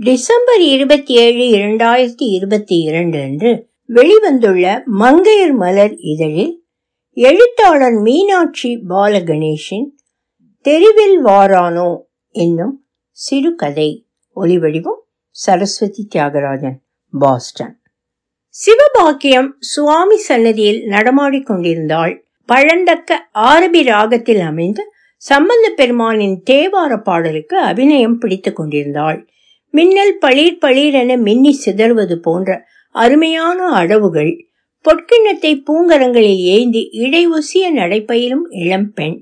December இருபத்தி ஏழு இரண்டாயிரத்தி இருபத்தி இரண்டு அன்று வெளிவந்துள்ள மங்கையர் மலர் இதழில் எழுத்தாளர் மீனாட்சி பாலகணேஷின் தெருவில் வாரானோ என்னும் சிறுகதை ஒலிவடிவம் சரஸ்வதி தியாகராஜன் பாஸ்டன். சிவபாக்கியம் சுவாமி சன்னதியில் நடமாடிக்கொண்டிருந்தாள் பழந்தக்க ஆரபி ராகத்தில் அமைந்த சம்பந்த பெருமானின் தேவார பாடலுக்கு அபிநயம் பிடித்துக் கொண்டிருந்தாள். மின்னல் பளீர் பளீர் என மின்னி சிதறுவது போன்ற அருமையான அளவுகள் பொற்கிண்ணத்தை பூங்கரங்களில் ஏந்தி இடை ஒசிய நடைப்பயிலும் இளம்பெண்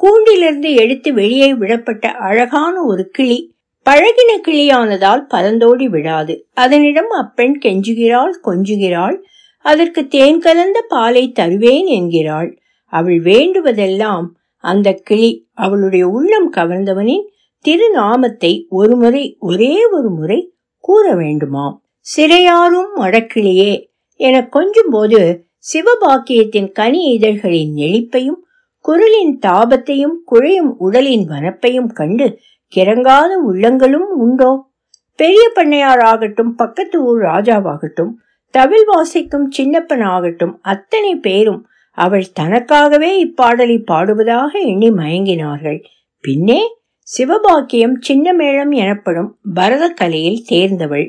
கூண்டிலிருந்து எடுத்து வெளியே விடப்பட்ட அழகான ஒரு கிளி பழகின கிளியானதால் பறந்தோடி விடாது அதனிடம் அப்பெண் கெஞ்சுகிறாள் கொஞ்சுகிறாள் அதற்கு தேன் கலந்த பாலை தருவேன் என்கிறாள். அவள் வேண்டுவதெல்லாம் அந்த கிளி அவளுடைய உள்ளம் கவர்ந்தவனின் திருநாமத்தை ஒருமுறை ஒரே ஒரு முறை கூற வேண்டுமாம். சிறையாரும் மடக்கிளியே என கொஞ்சும் போது சிவபாக்கியத்தின் கனி இதழ்களின் நெளிப்பையும் குரலின் தாபத்தையும் குழையும் உடலின் வனப்பையும் கண்டு கிறங்காத உள்ளங்களும் உண்டோ? பெரிய பண்ணையார் ஆகட்டும் பக்கத்து ஊர் ராஜாவாகட்டும் தவில் வாசிக்கும் சின்னப்பன் ஆகட்டும் அத்தனை பேரும் அவள் தனக்காகவே இப்பாடலை பாடுவதாக எண்ணி மயங்கினார்கள். பின்னே சிவபாக்கியம் சின்னமேளம் எனப்படும் பரத கலையில் தேர்ந்தவள்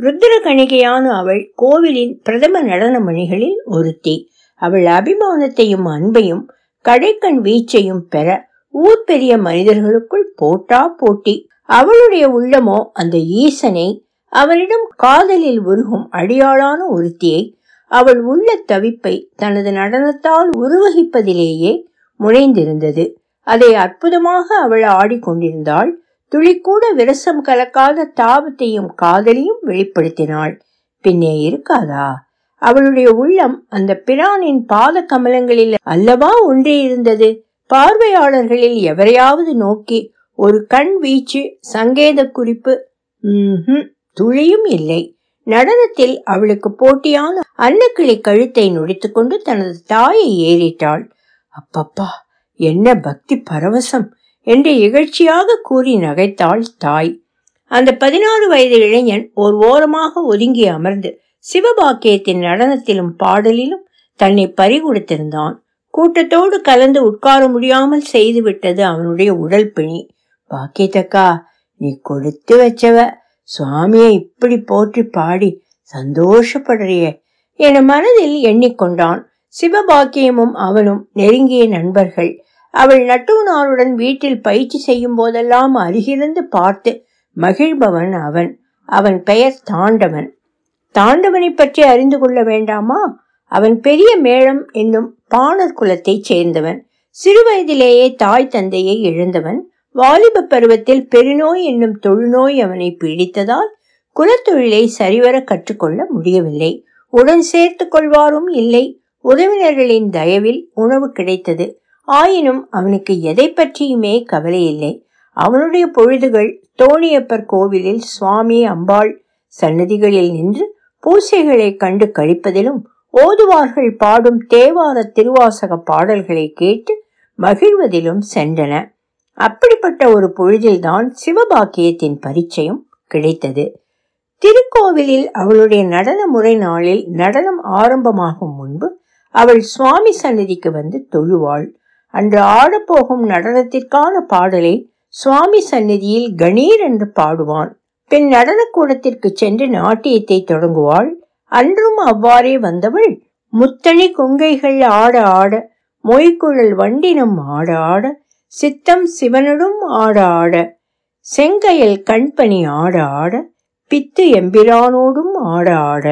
ருத்ரகணிகையான அவள் கோவிலின் பிரதம நடன மணிகளில் ஒருத்தி. அவள் அபிமானத்தையும் அன்பையும் கடைக்கண் வீச்சையும் பெற ஊர் பெரிய மனிதர்களுக்குள் போட்டா போட்டி. அவளுடைய உள்ளமோ அந்த ஈசனை அவனிடம் காதலில் உருகும் அடியாளான ஒருத்தியை அவள் உள்ள தவிப்பை தனது நடனத்தால் உருவகிப்பதிலேயே முனைந்திருந்தது. அதை அற்புதமாக அவள் ஆடிக்கொண்டிருந்தாள். துளிக்கூட விரசம் கலக்காத தாபத்தையும் காதலையும் வெளிப்படுத்தினாள். பின்னே இருக்காதா? அவளுடைய உள்ளம் அந்த பிரானின் பாத கமலங்களில் அல்லவா ஒன்றே இருந்தது? பார்வையாளர்களில் எவரையாவது நோக்கி ஒரு கண் வீச்சு சங்கேத குறிப்பு துளியும் இல்லை. நடனத்தில் அவளுக்கு போட்டியான அன்னக்கிளி கழுத்தை நொடித்துக்கொண்டு தனது தாயை ஏறிட்டாள். அப்பப்பா என்ன பக்தி பரவசம் என்று இகழ்ச்சியாக கூறி நகைத்தாள் தாய். அந்த பதினாறு வயது இளைஞன் ஓர் ஓரமாக ஒதுங்கி அமர்ந்து சிவபாக்கியத்தின் நடனத்திலும் பாடலிலும் தன்னை பறிகொடுத்திருந்தான். கூட்டத்தோடு கலந்து உட்கார முடியாமல் செய்துவிட்டது அவனுடைய உடல் பிணி. பாக்கியத்தக்கா நீ கொடுத்து வச்சவ சுவாமியை இப்படி போற்றி பாடி சந்தோஷப்படுறிய என மனதில் எண்ணிக்கொண்டான். சிவபாக்கியமும் அவனும் நெருங்கிய நண்பர்கள். அவள் நட்டுவனாருடன் வீட்டில் பயிற்சி செய்யும் போதெல்லாம் அருகிருந்து பார்த்து மகிழ்பவன் அவன். அவன் பெயர் தாண்டவன். தாண்டவனை பற்றி அறிந்து கொள்ள வேண்டாமா? அவன் பெரிய மேளம் என்னும் பாணர் குலத்தைச் சேர்ந்தவன். சிறுவயதிலேயே தாய் தந்தையை இழந்தவன். வாலிப பருவத்தில் பெருநோய் என்னும் தொழுநோய் அவனை பீடித்ததால் குலத்தொழிலை சரிவர கற்றுக்கொள்ள முடியவில்லை. உடன் சேர்த்து கொள்வாரும் இல்லை. உறவினர்களின் தயவில் உணவு கிடைத்தது. ஆயினும் அவனுக்கு எதை பற்றியுமே கவலை இல்லை. அவனுடைய பொழுதுகள் தோணியப்பர் கோவிலில் சுவாமி அம்பாள் சன்னதிகளில் நின்று பூசைகளை கண்டு கழிப்பதிலும் ஓதுவார்கள் பாடும் தேவார திருவாசக பாடல்களை கேட்டு மகிழ்வதிலும் சென்றன. அப்படிப்பட்ட ஒரு பொழுதில்தான் சிவபாக்கியத்தின் பரிச்சயம் கிடைத்தது. திருக்கோவிலில் அவளுடைய நடன முறை நாளில் நடனம் ஆரம்பமாகும் முன்பு அவள் சுவாமி சன்னதிக்கு வந்து தொழுவாள். அன்று ஆடப்போகும் நடனத்திற்கான பாடலை சுவாமி சந்நிதியில் கணீர் என்று பாடுவான். பின் நடனக்கூடத்திற்கு சென்று நாட்டியத்தை தொடங்குவாள். அன்றும் அவ்வாறே வந்தவள் முத்தணி கொங்கைகள் ஆட ஆட மொய்குழல் வண்டினம் ஆட ஆட சித்தம் சிவனடும் ஆட ஆட செங்கையல் கண்பனி ஆட ஆட பித்து எம்பிரானோடும் ஆட ஆட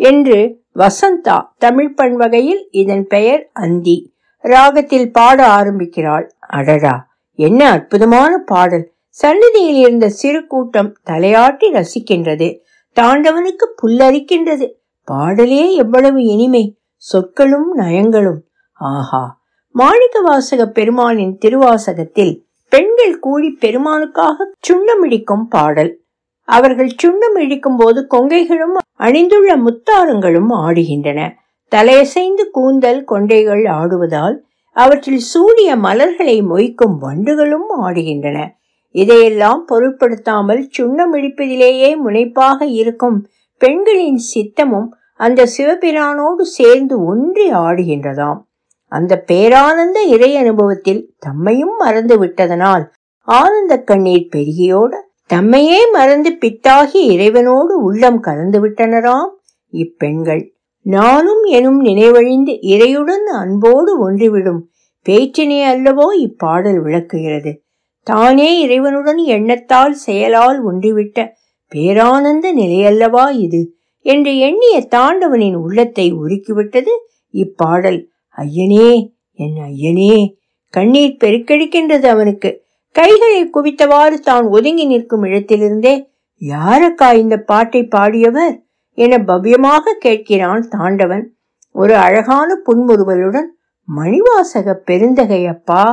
என்று வசந்தா தமிழ் பண்வகையில் இதன் பெயர் அந்தி. ராகத்தில் பாட ஆரம்பிக்கிறாள். அடடா என்ன அற்புதமான பாடல். சன்னதியில் இருந்த சிறு கூட்டம் தலையாட்டி ரசிக்கின்றது. தாண்டவனுக்கு புல்லரிக்கின்றது. பாடலே எவ்வளவு இனிமை. சொற்களும் நயங்களும். ஆஹா மாணிக்க வாசக பெருமானின் திருவாசகத்தில் பெண்கள் கூடி பெருமானுக்காக சுண்ணமிடிக்கும் பாடல். அவர்கள் சுண்ணம் இழிக்கும் போது கொங்கைகளும் அணிந்துள்ள முத்தாரங்களும் ஆடுகின்றன. தலையசைந்து கூந்தல் கொண்டைகள் ஆடுவதால் அவற்றில் சூரிய மலர்களை மொய்க்கும் வண்டுகளும் ஆடுகின்றன. இதையெல்லாம் பொருட்படுத்தாமல் சுண்ணம் இடிப்பதிலேயே முனைப்பாக இருக்கும் பெண்களின் சித்தமும் அந்த சிவபிரானோடு சேர்ந்து ஒன்றி ஆடுகின்றதாம். அந்த பேரானந்த இறை அனுபவத்தில் தம்மையும் மறந்து விட்டதனால் ஆனந்த கண்ணீர் பெருகியோட தம்மையே மறந்து பித்தாகி இறைவனோடு உள்ளம் கலந்து விட்டனராம் இப்பெண்கள். நானும் எனும் நினைவழிந்து இறையுடன் அன்போடு ஒன்றிவிடும். பேச்சினை அல்லவோ இப்பாடல் விளக்குகிறது. தானே இறைவனுடன் எண்ணத்தால் செயலால் ஒன்றிவிட்ட பேரானந்த நிலையல்லவா இது? என்று எண்ணிய தாண்டவனின் உள்ளத்தை உருக்கிவிட்டது இப்பாடல். ஐயனே என் ஐயனே கண்ணீர் பெருக்கெடுக்கின்றது அவனுக்கு. கைகளை குவித்தவாறு தான் ஒதுங்கி நிற்கும் இடத்திலிருந்தே யாரக்கா இந்த பாட்டை பாடியவர்? என பவ்யமாக கேட்கிறான் தாண்டவன். ஒரு அழகான புன்முறுவலுடன் மணிவாசக பெருந்தகையப்பா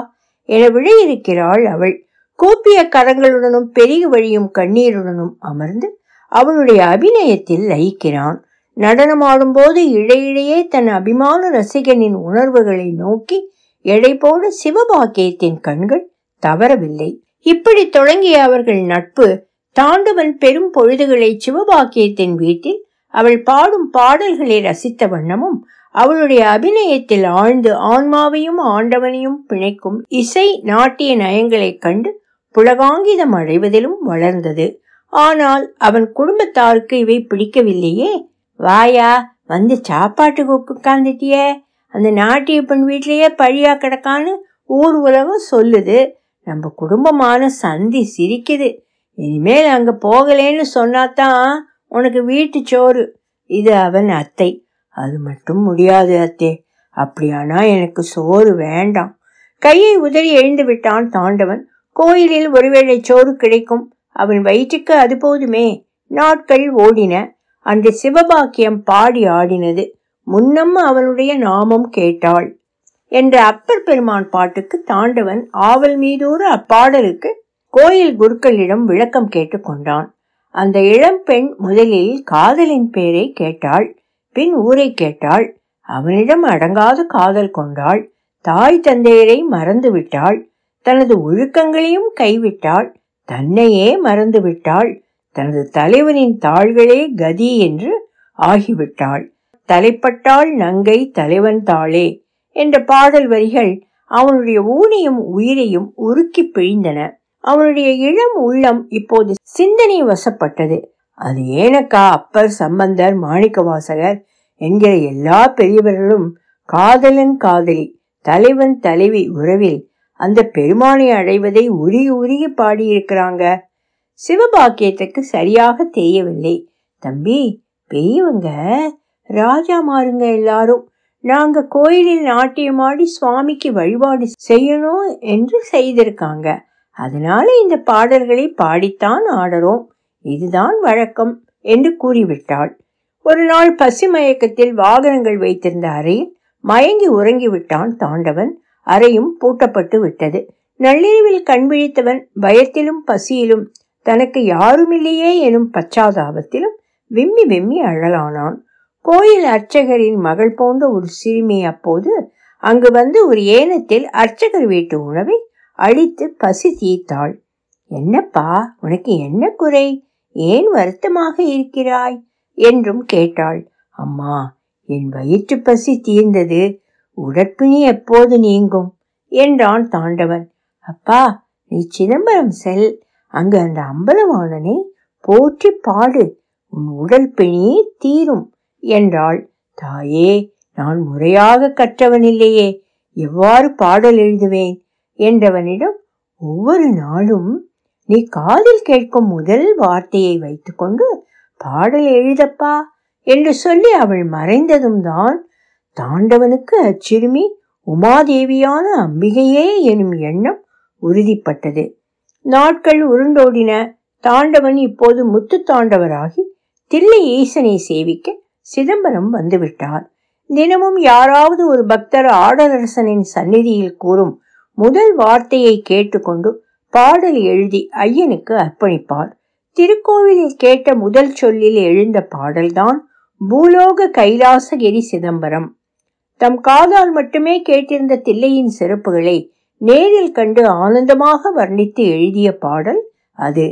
என விழையிருக்கிறாள் அவள். கூப்பிய கரங்களுடனும் பெருகி வழியும் கண்ணீருடனும் அமர்ந்து அவளுடைய அபிநயத்தில் லயிக்கிறான். நடனமாடும் போது இடையிடையே தன் அபிமான ரசிகனின் உணர்வுகளை நோக்கி எடை போட சிவபாக்கியத்தின் கண்கள் தவறவில்லை. இப்படி தொடங்கிய அவர்கள் நட்பு தாண்டவன் பெரும் பொழுதுகளை சிவபாக்கியத்தின் வீட்டில் அவள் பாடும் பாடல்களை ரசித்த வண்ணமும் அவளுடைய அபிநயத்தில் ஆழ்ந்து ஆன்மாவையும் ஆண்டவனையும் பிணைக்கும் இசை நாட்டிய நயங்களைக் கண்டு புலகாங்கிதம் அடைவதிலும் வளர்ந்தது. ஆனால் அவன் குடும்பத்தாருக்கு இவை பிடிக்கவில்லையே. வாயா வந்து சாப்பாட்டுக்கு உட்காந்துட்டியே அந்த நாட்டிய பெண் வீட்டிலேயே பழியா கிடக்கான்னு ஊர் உலகம் சொல்லுது. நம்ம குடும்பமான சந்தி சிரிக்குது. இனிமேல் அங்க போகலேன்னு சொன்னாதான் உனக்கு வீட்டு சோறு. இது அவன் அத்தை. அது மட்டும் முடியாது அத்தே. அப்படியானா எனக்கு சோறு வேண்டாம். கையை உதறி எழுந்து விட்டான் தாண்டவன். கோயிலில் ஒருவேளை சோறு கிடைக்கும். அவன் வயிற்றுக்கு அது போதுமே. நாட்கள் ஓடின. அன்று சிவபாக்கியம் பாடி ஆடினது. முன்னம் அவனுடைய நாமம் கேட்டாள். என்ற அப்பர் பெருமான் பாட்டுக்கு தாண்டவன் ஆவல் மீதோறு அப்பாடலுக்கு கோயில் குருக்களிடம் விளக்கம் கேட்டுக்கொண்டான் அந்த இளம்பெண் முதலில் காதலின் பேரை கேட்டாள் பின் ஊரை கேட்டாள். அவனிடம் அடங்காத காதல் கொண்டாள். தாய் தந்தையரை மறந்து விட்டாள். தனது ஒழுக்கங்களையும் கைவிட்டாள். தன்னையே மறந்து விட்டாள். தனது தலைவனின் தாள்களே கதி என்று ஆகிவிட்டாள். தலைப்பட்டாள் நங்கை தலைவன் தாளே என்ற பாடல் வரிகள் அவனுடைய ஊனையும் உயிரையும் உருக்கி பிழிந்தன. அவனுடைய இளம் உள்ளம் இப்போது சிந்தனை வசப்பட்டது. அது ஏனக்கா? அப்பர் சம்பந்தர் மாணிக்கவாசகர் என்கிற எல்லா பெரியவர்களும் காதலன் காதலி தலைவன் தலைவி உறவில் அந்த பெருமானை அடைவதை உருகி உருகி பாடியிருக்கிறாங்க. சிவபாக்கியத்துக்கு சரியாக தெரியவில்லை. தம்பி பெரியவங்க ராஜா மாறுங்க எல்லாரும். நாங்க கோயிலில் நாட்டியமாடி சுவாமிக்கு வழிபாடு செய்யணும் என்று செய்திருக்காங்க. அதனால இந்த பாடல்களை பாடித்தான் ஆடறோம். இதுதான் வழக்கம் என்று கூறிவிட்டாள். ஒரு நாள் பசி மயக்கத்தில் வாகனங்கள் வைத்திருந்த அறையில் மயங்கி உறங்கி விட்டான் தாண்டவன். அறையும் பூட்டப்பட்டு விட்டது. நள்ளிரவில் கண் விழித்தவன் பயத்திலும் பசியிலும் தனக்கு யாருமில்லையே எனும் பச்சாதாபத்திலும் விம்மி விம்மி அழலானான். கோயில் அர்ச்சகரின் மகள் போன்ற ஒரு சிறுமி அப்போது அங்கு வந்து ஒரு ஏனத்தில் அர்ச்சகர் வீட்டு உணவை அழித்து பசி தீர்த்தாள். என்னப்பா உனக்கு என்ன குறை? ஏன் வருத்தமாக இருக்கிறாய்? என்றும் கேட்டாள். அம்மா என் வயிற்று பசி தீர்ந்தது. உடற்பிணி எப்போது நீங்கும்? என்றான் தாண்டவன். அப்பா நீ சிதம்பரம் செல். அங்கு அந்த அம்பலவாணனை போற்றி பாடு. உன் உடல் பிணி தீரும் என்றாள். தாயே நான் முறையாக கற்றவனில்லையே எவ்வாறு பாடல் எழுதுவேன்? என்றவனிடம் ஒவ்வொரு நாளும் நீ காதில் கேட்கும் முதல் வார்த்தையை வைத்துக்கொண்டு பாடல் எழுதப்பா என்று சொல்லி அவள் மறைந்ததும் தான் தாண்டவனுக்கு அச்சிறுமி உமாதேவியான அம்பிகையே எனும் எண்ணம் உறுதிப்பட்டது. நாட்கள் உருண்டோடின. தாண்டவன் இப்போது முத்து தாண்டவராகி தில்லை ஈசனை சேவிக்க சிதம்பரம் வந்துவிட்டார். தினமும் யாராவது ஒரு பக்தர் ஆடரசனின் சந்நிதியில் கூறும் முதல் வார்த்தையை கேட்டுக்கொண்டு பாடல் எழுதி ஐயனுக்கு அர்ப்பணிப்பார். திருக்கோவிலில் கேட்ட முதல் சொல்லில் எழுந்த பாடல்தான் பூலோக கைலாசகிரி சிதம்பரம். தம் காதால் மட்டுமே கேட்டிருந்த தில்லையின் சிறப்புகளை நேரில் கண்டு ஆனந்தமாக வர்ணித்து எழுதிய பாடல் அது.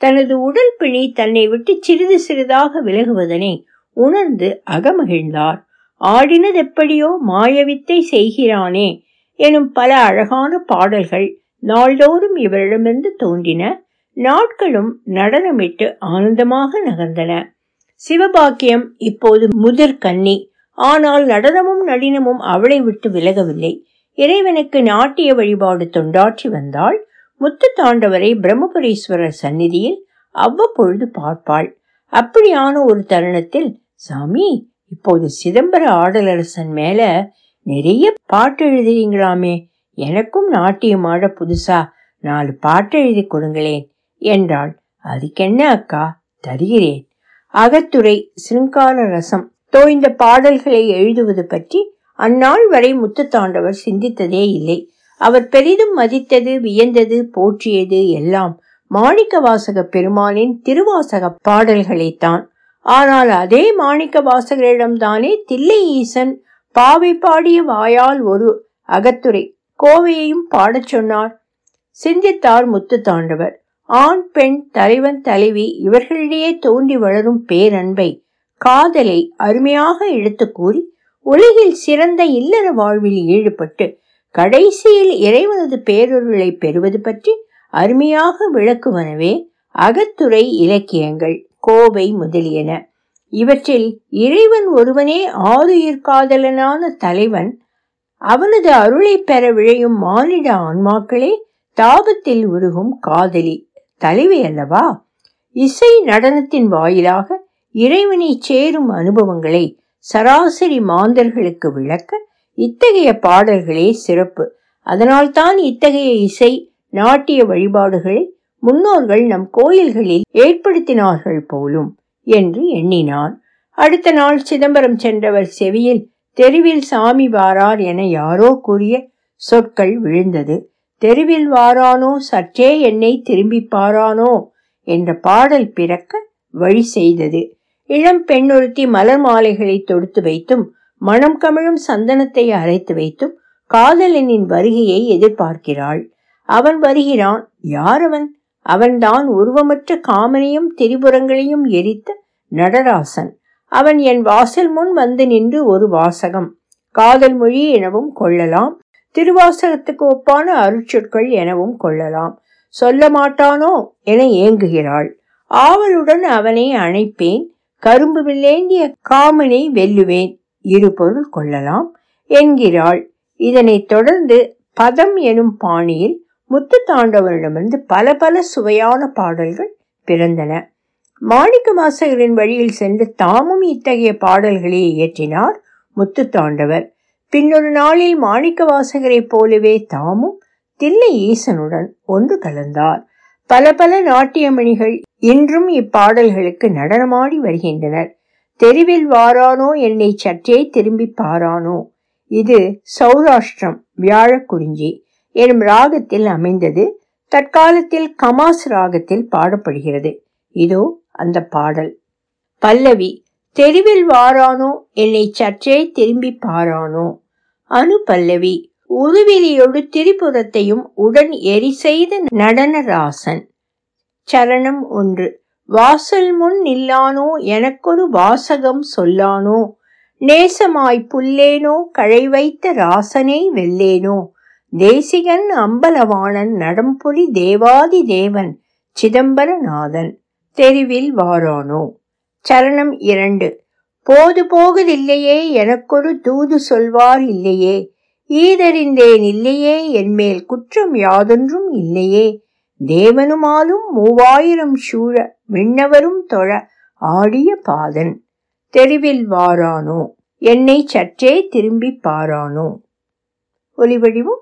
தனது உடல் பிணி தன்னை விட்டு சிறிது சிறிதாக விலகுவதனை உணர்ந்து அகமகிழ்ந்தார். ஆடினதெப்படியோ மாயவித்தை செய்கிறானே எனும் பல அழகான பாடல்கள் நாள்தோறும் இவரிடமிருந்து தோன்றின. நாட்களும் நடனமிட்டு ஆனந்தமாக நகர்ந்தன. சிவபாக்கியம் இப்போது முதிர் கன்னி. ஆனால் நடனமும் நளினமும் அவளை விட்டு விலகவில்லை. இறைவனுக்கு நாட்டிய வழிபாடு தொண்டாற்றி வந்தாள். முத்து தாண்டவரை பிரம்மபுரீஸ்வரர் சந்நிதியில் அவ்வப்பொழுது பார்ப்பாள். அப்படியான ஒரு தருணத்தில் சாமி இப்போது சிதம்பர ஆடலரசன் மேல நிறைய பாட்டு எழுதுறீங்களாமே. எனக்கும் நாட்டியமாட புதுசா நாலு பாட்டு எழுதி கொடுங்களேன் என்றாள். அதுக்கென்ன அக்கா? தருகிறேன். அகத்துறை சிருங்கார ரசம் தோய்ந்த பாடல்களை எழுதுவது பற்றி அந்நாள் வரை முத்துத்தாண்டவர் சிந்தித்ததே இல்லை. அவர் பெரிதும் மதித்தது வியந்தது போற்றியது எல்லாம் மாணிக்க வாசக பெருமானின் திருவாசக பாடல்களைத்தான். ஆனால் அதே மாணிக்க வாசகரிடம்தானே தில்லை ஈசன் பாவை பாடிய வாயால் ஒரு அகத்துறை கோவையையும் பாடச் சொன்னார். சிந்தித்தார் முத்து தாண்டவர். ஆண் பெண் தலைவன் தலைவி இவர்களிடையே தோன்றி வளரும் பேரன்பை காதலை அருமையாக எடுத்து கூறி உலகில் சிறந்த இல்லற வாழ்வில் ஈடுபட்டு கடைசியில் இறைவனது பேரொருளை பெறுவது பற்றி அருமையாக விளக்குவனவே அகத்துறை இலக்கியங்கள் கோவை முதலியன. இவற்றில் இறைவன் ஒருவனே ஆறுயிர் காதலனான தலைவன். அவனது அருளை பெற விழையும் மானிட ஆன்மாக்களே தாபத்தில் உருகும் காதலி தலைவி அல்லவா? இசை நடனத்தின் வாயிலாக இறைவனை சேரும் அனுபவங்களை சராசரி மாந்தர்களுக்கு விளக்க இத்தகைய பாடல்களே சிறப்பு. அதனால்தான் இத்தகைய இசை நாட்டிய வழிபாடுகளை முன்னோர்கள் நம் கோயில்களில் ஏற்படுத்தினார்கள் போலும். என்று எண்ணினான். அடுத்த நாள் சிதம்பரம் சென்றவர் செவியில் தெருவில் சாமி வாரார் என யாரோ கூறிய சொற்கள் விழுந்தது. தெருவில் வாரானோ சற்றே என்னை திரும்பி பாரானோ என்ற பாடல் பிறக்க வழி செய்தது. இளம் பெண்ணொருத்தி மலர் மாலைகளை தொடுத்து வைத்தும் மனம் கமிழும் சந்தனத்தை அரைத்து வைத்தும் காதலனின் வருகையை எதிர்பார்க்கிறாள். அவன் வருகிறான். யார் அவன்? அவன்தான் உருவமற்ற காமனையும் திரிபுரங்களையும் எரித்த நடராசன். அவன் என் வாசல் முன் வந்து நின்று ஒரு வாசகம். காதல் மொழி எனவும் கொள்ளலாம். திருவாசகத்துக்கு ஒப்பான அருட்சொற்கள் எனவும் கொள்ளலாம். சொல்ல மாட்டானோ என ஏங்குகிறாள். ஆவலுடன் அவனை அணைப்பேன். கரும்பு வில்லேந்திய காமனை வெல்லுவேன். இரு பொருள் கொள்ளலாம். என்கிறாள். இதனைத் தொடர்ந்து பதம் எனும் பாணியில் முத்து தாண்டவரிடமிருந்து பல பல சுவையான பாடல்கள் பிறந்தன. மாணிக்க மாசகரின் வழியில் சென்று தாமும் இத்தகைய பாடல்களை இயற்றினார் முத்து தாண்டவர் பின்னொரு நாளில் மாணிக்க வாசகரைப் போலவே தாமும் தில்லை ஈசனுடன் ஒன்று கலந்தார். பல பல நாட்டியமணிகள் இன்றும் இப்பாடல்களுக்கு நடனமாடி வருகின்றனர். தெருவில் வாரானோ என்னை சற்றே திரும்பி பாரானோ? இது சௌராஷ்டிரம் வியாழக்குறிஞ்சி. எனும் ராகத்தில் அமைந்தது தற்காலத்தில் கமாஸ் ராகத்தில் பாடப்படுகிறது. இதோ அந்த பாடல். பல்லவி தெருவில் வாரானோ? என்னை சற்றே திரும்பி பாரானோ? அனு பல்லவி உருவிலியொடு திரிபுரத்தையும் உடன் எரி செய்த நடனராசன் சரணம் ஒன்று. வாசல் முன் நில்லானோ? எனக்கொரு வாசகம் சொல்லானோ? நேசமாய் புல்லேனோ? கழை வைத்த ராசனை வெல்லேனோ? தேசிகன் அம்பலவாணன் நடம்பொலி தேவாதி தேவன் சிதம்பரநாதன். தெருவில் வாரானோ? சரணம் இரண்டு. போது போகுதில்லையே எனக்கொரு தூது சொல்வார் இல்லையே. ஈதறிந்தேன் இல்லையே என்மேல் குற்றம் யாதொன்றும் இல்லையே. தேவனுமாலும் மூவாயிரம் சூழ விண்ணவரும் தொழ ஆடிய பாதன். தெருவில் வாரானோ? என்னை சற்றே திரும்பி பாரானோ? ஒலிவடிவும்